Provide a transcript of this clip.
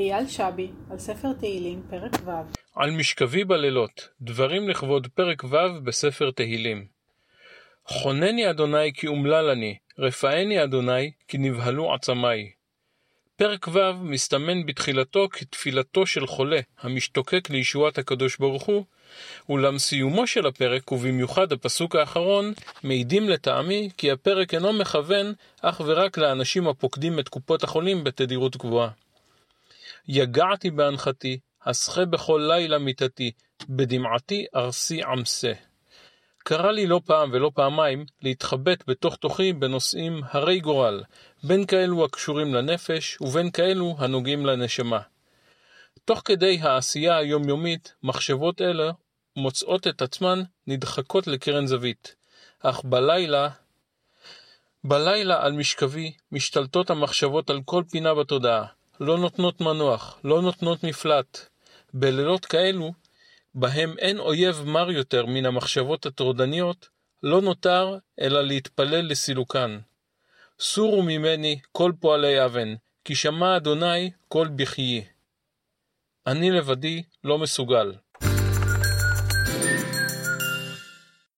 אייל שבי, על ספר תהילים, פרק ו'. על משכבי בלילות, דברים לכבוד פרק ו' בספר תהילים. חונני אדוני כי אומלל אני, רפאני אדוני כי נבהלו עצמי. פרק ו' מסתמן בתחילתו כתפילתו של חולה המשתוקק לישועת הקדוש ברוך הוא, אולם סיומו של הפרק, ובמיוחד הפסוק האחרון, מעידים לטעמי כי הפרק אינו מכוון אך ורק לאנשים הפוקדים את קופות החולים בתדירות גבוהה. יגעתי באנחתי, אסחה בכל לילה מיתתי, בדמעתי ארסי עמסה. קרה לי לא פעם ולא פעמיים להתחבט בתוך תוכי בנושאים הרי גורל, בין כאלו הקשורים לנפש ובין כאלו הנוגעים לנשמה. תוך כדי העשייה היומיומית, מחשבות אלה מוצאות את עצמן נדחקות לקרן זווית, אך בלילה, בלילה על משכבי משתלטות המחשבות על כל פינה בתודעה, לא נותנות מנוח, לא נותנות מפלט. בלילות כאלו, בהם אין אויב מר יותר מן המחשבות הטורדניות, לא נותר אלא להתפלל לסילוקן. סורו ממני כל פועלי אבן, כי שמע אדוני כל בכיי. אני לבדי לא מסוגל.